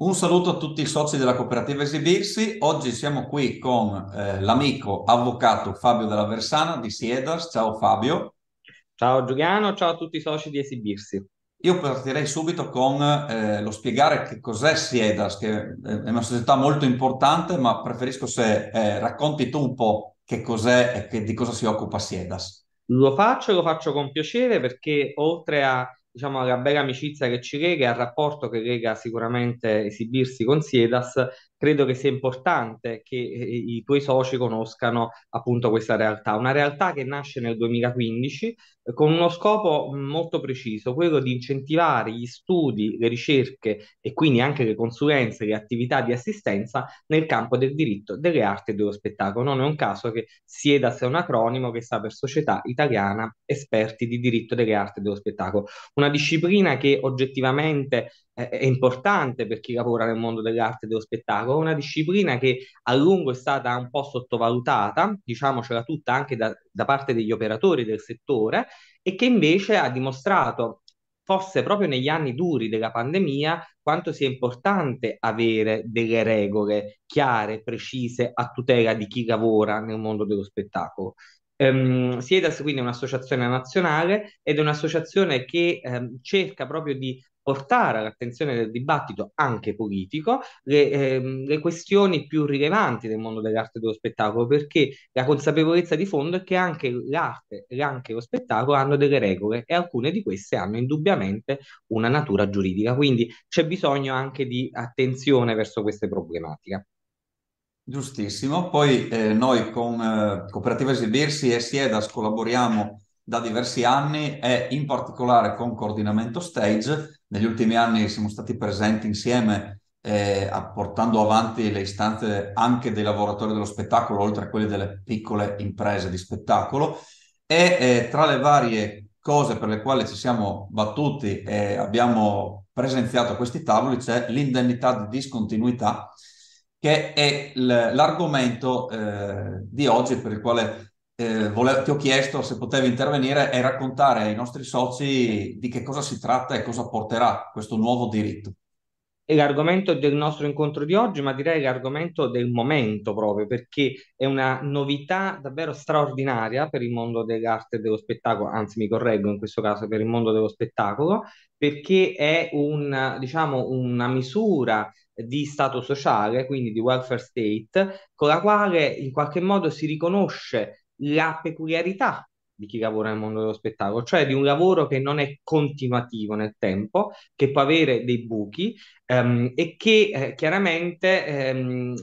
Un saluto a tutti i soci della cooperativa Esibirsi. Oggi siamo qui con eh, l'amico avvocato Fabio della Versana di Siedas. Ciao Fabio. Ciao Giuliano, ciao a tutti i soci di Esibirsi. Io partirei subito con eh, lo spiegare che cos'è Siedas, che è una società molto importante, ma preferisco se eh, racconti tu un po' che cos'è e che, di cosa si occupa Siedas. Lo faccio, lo faccio con piacere perché oltre a diciamo, alla bella amicizia che ci lega e al rapporto che lega sicuramente esibirsi con Siedas, credo che sia importante che eh, i tuoi soci conoscano appunto questa realtà, una realtà che nasce nel 2015 eh, con uno scopo molto preciso, quello di incentivare gli studi, le ricerche e quindi anche le consulenze, le attività di assistenza nel campo del diritto, delle arti e dello spettacolo. Non è un caso che SIEDAS è un acronimo che sta per Società Italiana Esperti di Diritto delle Arti e dello Spettacolo, una disciplina che oggettivamente è importante per chi lavora nel mondo dell'arte e dello spettacolo, una disciplina che a lungo è stata un po' sottovalutata, diciamocela tutta anche da, da parte degli operatori del settore, e che invece ha dimostrato forse proprio negli anni duri della pandemia, quanto sia importante avere delle regole chiare, precise, a tutela di chi lavora nel mondo dello spettacolo. Um, SIEDAS quindi è un'associazione nazionale ed è un'associazione che um, cerca proprio di portare all'attenzione del dibattito anche politico le, ehm, le, questioni più rilevanti del mondo dell'arte e dello spettacolo, perché la consapevolezza di fondo è che anche l'arte e anche lo spettacolo hanno delle regole e alcune di queste hanno indubbiamente una natura giuridica, quindi c'è bisogno anche di attenzione verso queste problematiche. Giustissimo, poi eh, noi con eh, Cooperativa Esibirsi e Siedas collaboriamo da diversi anni e in particolare con Coordinamento Stage. Negli ultimi anni siamo stati presenti insieme eh, portando avanti le istanze anche dei lavoratori dello spettacolo, oltre a quelle delle piccole imprese di spettacolo. E eh, tra le varie cose per le quali ci siamo battuti e abbiamo presenziato questi tavoli c'è l'indennità di discontinuità, che è l'argomento eh, di oggi per il quale eh, volevo, ti ho chiesto se potevi intervenire e raccontare ai nostri soci di che cosa si tratta e cosa porterà questo nuovo diritto. È l'argomento del nostro incontro di oggi, ma direi l'argomento del momento proprio, perché è una novità davvero straordinaria per il mondo dell'arte e dello spettacolo, anzi mi correggo in questo caso per il mondo dello spettacolo, perché è un, diciamo, una misura di stato sociale, quindi di welfare state, con la quale in qualche modo si riconosce la peculiarità di chi lavora nel mondo dello spettacolo, cioè di un lavoro che non è continuativo nel tempo, che può avere dei buchi ehm, e che eh, chiaramente ehm,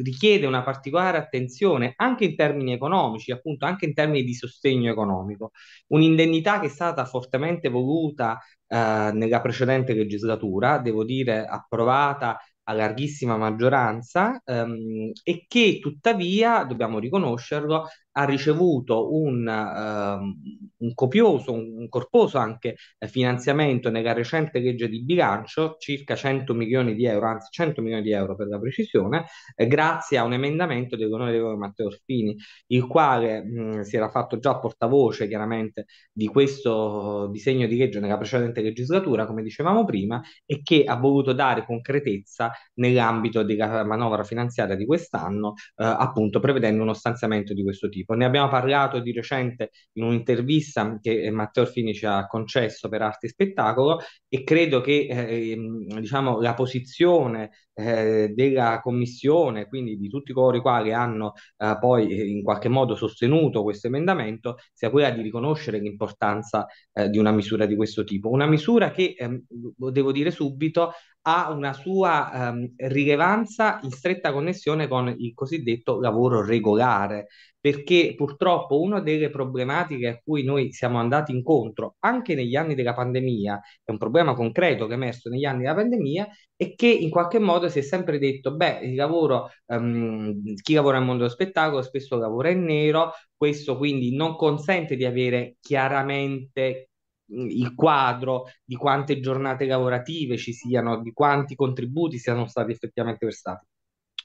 richiede una particolare attenzione anche in termini economici, appunto anche in termini di sostegno economico. Un'indennità che è stata fortemente voluta eh, nella precedente legislatura, devo dire approvata a larghissima maggioranza ehm, e che tuttavia, dobbiamo riconoscerlo, ha ricevuto un, uh, un copioso, un, corposo anche eh, finanziamento nella recente legge di bilancio, circa 100 milioni di euro, anzi 100 milioni di euro per la precisione, eh, grazie a un emendamento dell'onorevole Matteo Orfini, il quale mh, si era fatto già portavoce chiaramente di questo disegno di legge nella precedente legislatura, come dicevamo prima, e che ha voluto dare concretezza nell'ambito della manovra finanziaria di quest'anno, eh, appunto prevedendo uno stanziamento di questo tipo. Ne abbiamo parlato di recente in un'intervista che Matteo Orfini ci ha concesso per Arte e Spettacolo e credo che eh, ehm, diciamo, la posizione eh, della Commissione, quindi di tutti coloro i quali hanno eh, poi eh, in qualche modo sostenuto questo emendamento, sia quella di riconoscere l'importanza eh, di una misura di questo tipo. Una misura che, ehm, devo dire subito, ha una sua ehm, rilevanza in stretta connessione con il cosiddetto lavoro regolare, perché purtroppo una delle problematiche a cui noi siamo andati incontro anche negli anni della pandemia, è un problema concreto che è emerso negli anni della pandemia, è che in qualche modo si è sempre detto, beh, il lavoro, um, chi lavora nel mondo dello spettacolo spesso lavora in nero, questo quindi non consente di avere chiaramente il quadro di quante giornate lavorative ci siano, di quanti contributi siano stati effettivamente versati.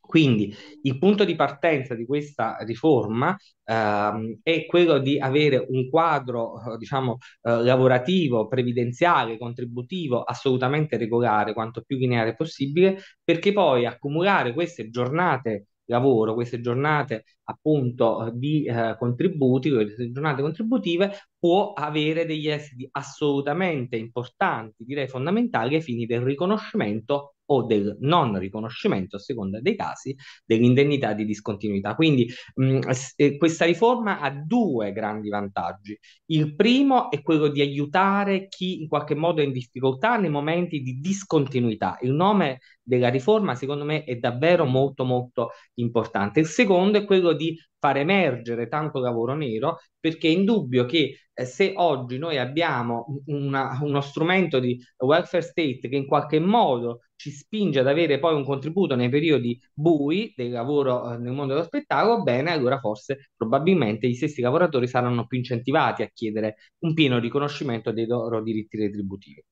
Quindi il punto di partenza di questa riforma ehm, è quello di avere un quadro, eh, diciamo, eh, lavorativo, previdenziale, contributivo assolutamente regolare, quanto più lineare possibile, perché poi accumulare queste giornate lavoro, queste giornate appunto di eh, contributi, queste giornate contributive, può avere degli esiti assolutamente importanti, direi fondamentali ai fini del riconoscimento o del non riconoscimento, a seconda dei casi, dell'indennità di discontinuità. Quindi mh, eh, questa riforma ha due grandi vantaggi. Il primo è quello di aiutare chi in qualche modo è in difficoltà nei momenti di discontinuità. Il nome della riforma, secondo me, è davvero molto molto importante. Il secondo è quello di far emergere tanto lavoro nero, perché è indubbio che eh, se oggi noi abbiamo una, uno strumento di welfare state che in qualche modo ci spinge ad avere poi un contributo nei periodi bui del lavoro eh, nel mondo dello spettacolo, bene, allora forse probabilmente gli stessi lavoratori saranno più incentivati a chiedere un pieno riconoscimento dei loro diritti retributivi.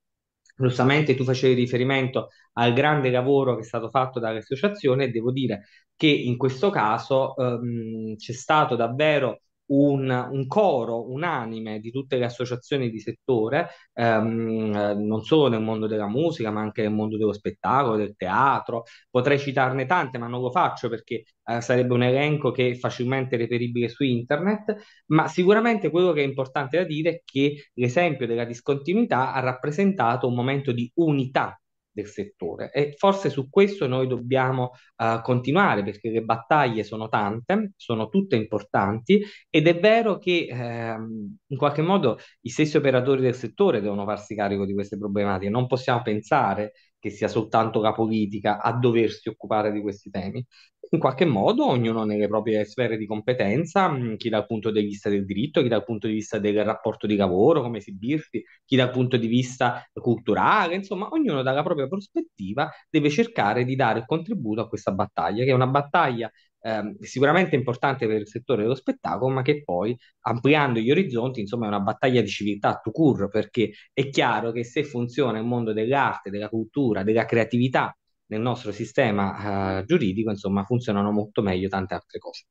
Giustamente tu facevi riferimento al grande lavoro che è stato fatto dalle associazioni e devo dire che in questo caso ehm, c'è stato davvero un, un, coro unanime di tutte le associazioni di settore, ehm, non solo nel mondo della musica, ma anche nel mondo dello spettacolo, del teatro. Potrei citarne tante, ma non lo faccio perché eh, sarebbe un elenco che è facilmente reperibile su internet. Ma sicuramente quello che è importante da dire è che l'esempio della discontinuità ha rappresentato un momento di unità del settore. E forse su questo noi dobbiamo uh, continuare perché le battaglie sono tante, sono tutte importanti ed è vero che ehm, in qualche modo i stessi operatori del settore devono farsi carico di queste problematiche, non possiamo pensare che sia soltanto la politica a doversi occupare di questi temi. In qualche modo, ognuno nelle proprie sfere di competenza, mm, chi dal punto di vista del diritto, chi dal punto di vista del rapporto di lavoro, come esibirsi, chi dal punto di vista culturale, insomma, ognuno dalla propria prospettiva deve cercare di dare il contributo a questa battaglia, che è una battaglia eh, sicuramente importante per il settore dello spettacolo, ma che poi, ampliando gli orizzonti, insomma, è una battaglia di civiltà to cure, perché è chiaro che se funziona il mondo dell'arte, della cultura, della creatività nel nostro sistema eh, giuridico, insomma, funzionano molto meglio tante altre cose.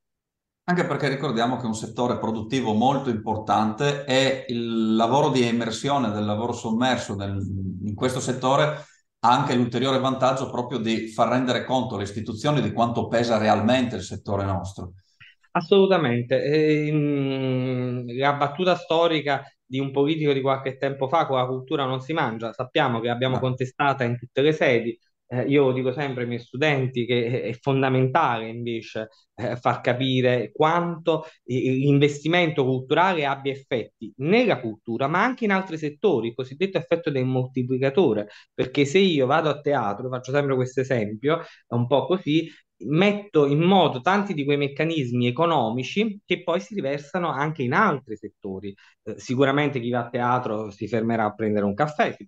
Anche perché ricordiamo che un settore produttivo molto importante è il lavoro di immersione del lavoro sommerso nel, in questo settore ha anche l'ulteriore vantaggio proprio di far rendere conto alle istituzioni di quanto pesa realmente il settore nostro. Assolutamente. Ehm, la battuta storica di un politico di qualche tempo fa con la cultura non si mangia, sappiamo che l'abbiamo no. contestata in tutte le sedi, eh, io dico sempre ai miei studenti che è fondamentale invece eh, far capire quanto l'investimento culturale abbia effetti nella cultura, ma anche in altri settori, il cosiddetto effetto del moltiplicatore, perché se io vado a teatro, faccio sempre questo esempio, è un po' così, metto in moto tanti di quei meccanismi economici che poi si riversano anche in altri settori. Eh, sicuramente chi va a teatro si fermerà a prendere un caffè, si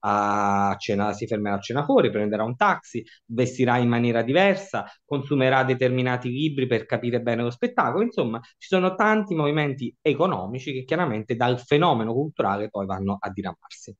a cena, si fermerà a cena fuori, prenderà un taxi, vestirà in maniera diversa, consumerà determinati libri per capire bene lo spettacolo. Insomma, ci sono tanti movimenti economici che chiaramente dal fenomeno culturale poi vanno a diramarsi.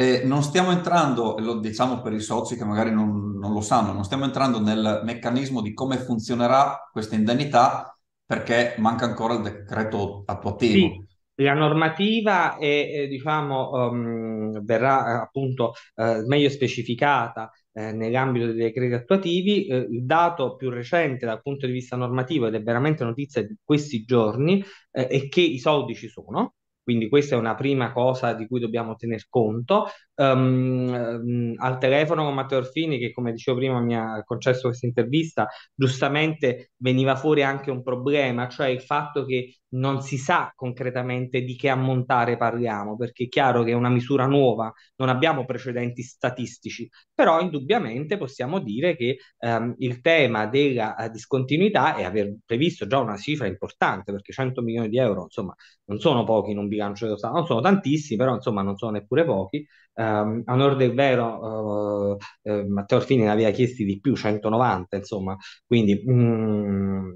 Eh, non stiamo entrando, lo diciamo per i soci che magari non, non, lo sanno, non stiamo entrando nel meccanismo di come funzionerà questa indennità perché manca ancora il decreto attuativo. Sì. La normativa è, diciamo, um, verrà appunto uh, meglio specificata eh, nell'ambito dei decreti attuativi. Eh, il dato più recente dal punto di vista normativo, ed è veramente notizia di questi giorni, eh, è che i soldi ci sono, quindi questa è una prima cosa di cui dobbiamo tener conto. Um, al telefono con Matteo Orfini, che come dicevo prima mi ha concesso questa intervista, giustamente veniva fuori anche un problema, cioè il fatto che non si sa concretamente di che ammontare parliamo, perché è chiaro che è una misura nuova, non abbiamo precedenti statistici, però indubbiamente possiamo dire che um, il tema della uh, discontinuità è aver previsto già una cifra importante, perché 100 milioni di euro, insomma, non sono pochi in un bilancio dello Stato, non sono tantissimi, però insomma non sono neppure pochi. Um, a onore del vero, uh, uh, Matteo Orfini ne aveva chiesti di più, 190, insomma, quindi mm,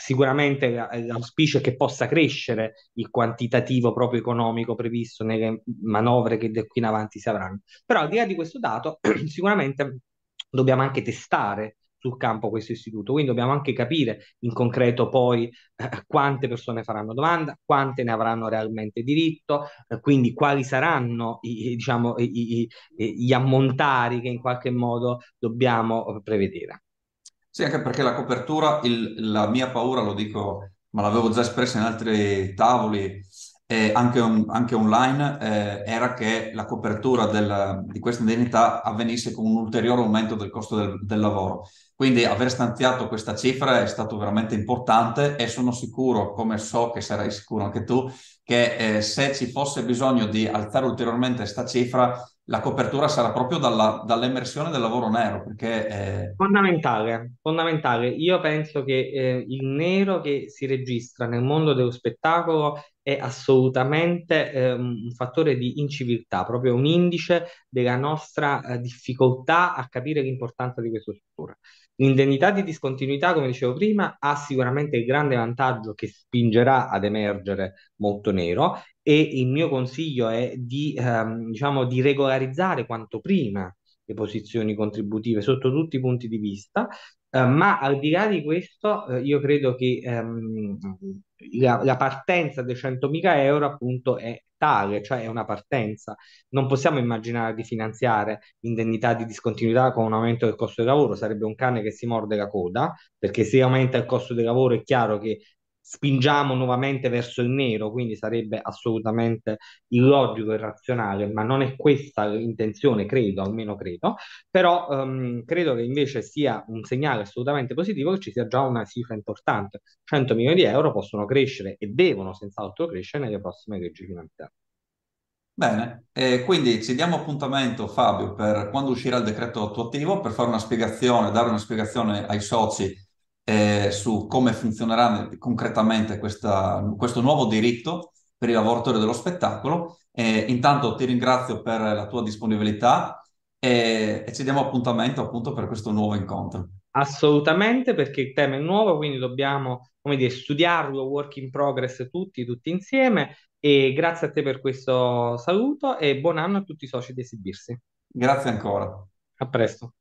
sicuramente l'auspicio è che possa crescere il quantitativo proprio economico previsto nelle manovre che da qui in avanti si avranno. Però al di là di questo dato, sicuramente dobbiamo anche testare sul campo questo istituto. Quindi dobbiamo anche capire in concreto poi eh, quante persone faranno domanda, quante ne avranno realmente diritto, eh, quindi quali saranno i, diciamo, i, i, gli ammontari che in qualche modo dobbiamo prevedere. Sì, anche perché la copertura, il, la mia paura, lo dico, ma l'avevo già espressa in altri tavoli, eh, anche, on, anche, online, eh, era che la copertura del, di questa indennità avvenisse con un ulteriore aumento del costo del, del, lavoro. Quindi aver stanziato questa cifra è stato veramente importante e sono sicuro, come so che sarai sicuro anche tu, che eh, se ci fosse bisogno di alzare ulteriormente questa cifra, la copertura sarà proprio dalla, dall'emersione del lavoro nero, perché... È... Fondamentale, fondamentale. Io penso che eh, il nero che si registra nel mondo dello spettacolo è assolutamente eh, un fattore di inciviltà, proprio un indice della nostra eh, difficoltà a capire l'importanza di questa struttura. L'indennità di discontinuità, come dicevo prima, ha sicuramente il grande vantaggio che spingerà ad emergere molto nero e il mio consiglio è di, ehm, diciamo, di regolarizzare quanto prima le posizioni contributive sotto tutti i punti di vista, eh, ma al di là di questo eh, io credo che ehm, la, la, partenza dei 100.000 euro appunto è tale, cioè è una partenza. Non possiamo immaginare di finanziare indennità di discontinuità con un aumento del costo del lavoro, sarebbe un cane che si morde la coda, perché se aumenta il costo del lavoro è chiaro che spingiamo nuovamente verso il nero, quindi sarebbe assolutamente illogico e razionale, ma non è questa l'intenzione, credo, almeno credo, però um, credo che invece sia un segnale assolutamente positivo che ci sia già una cifra importante. 100 milioni di euro possono crescere e devono senz'altro crescere nelle prossime leggi finanziarie. Bene, e quindi ci diamo appuntamento Fabio per quando uscirà il decreto attuativo per fare una spiegazione, dare una spiegazione ai soci eh, su come funzionerà concretamente questa, questo nuovo diritto per i lavoratori dello spettacolo. Eh, intanto ti ringrazio per la tua disponibilità e, e ci diamo appuntamento appunto per questo nuovo incontro. Assolutamente, perché il tema è nuovo, quindi dobbiamo, come dire, studiarlo, work in progress tutti, tutti insieme. E grazie a te per questo saluto e buon anno a tutti i soci di esibirsi. Grazie ancora. A presto.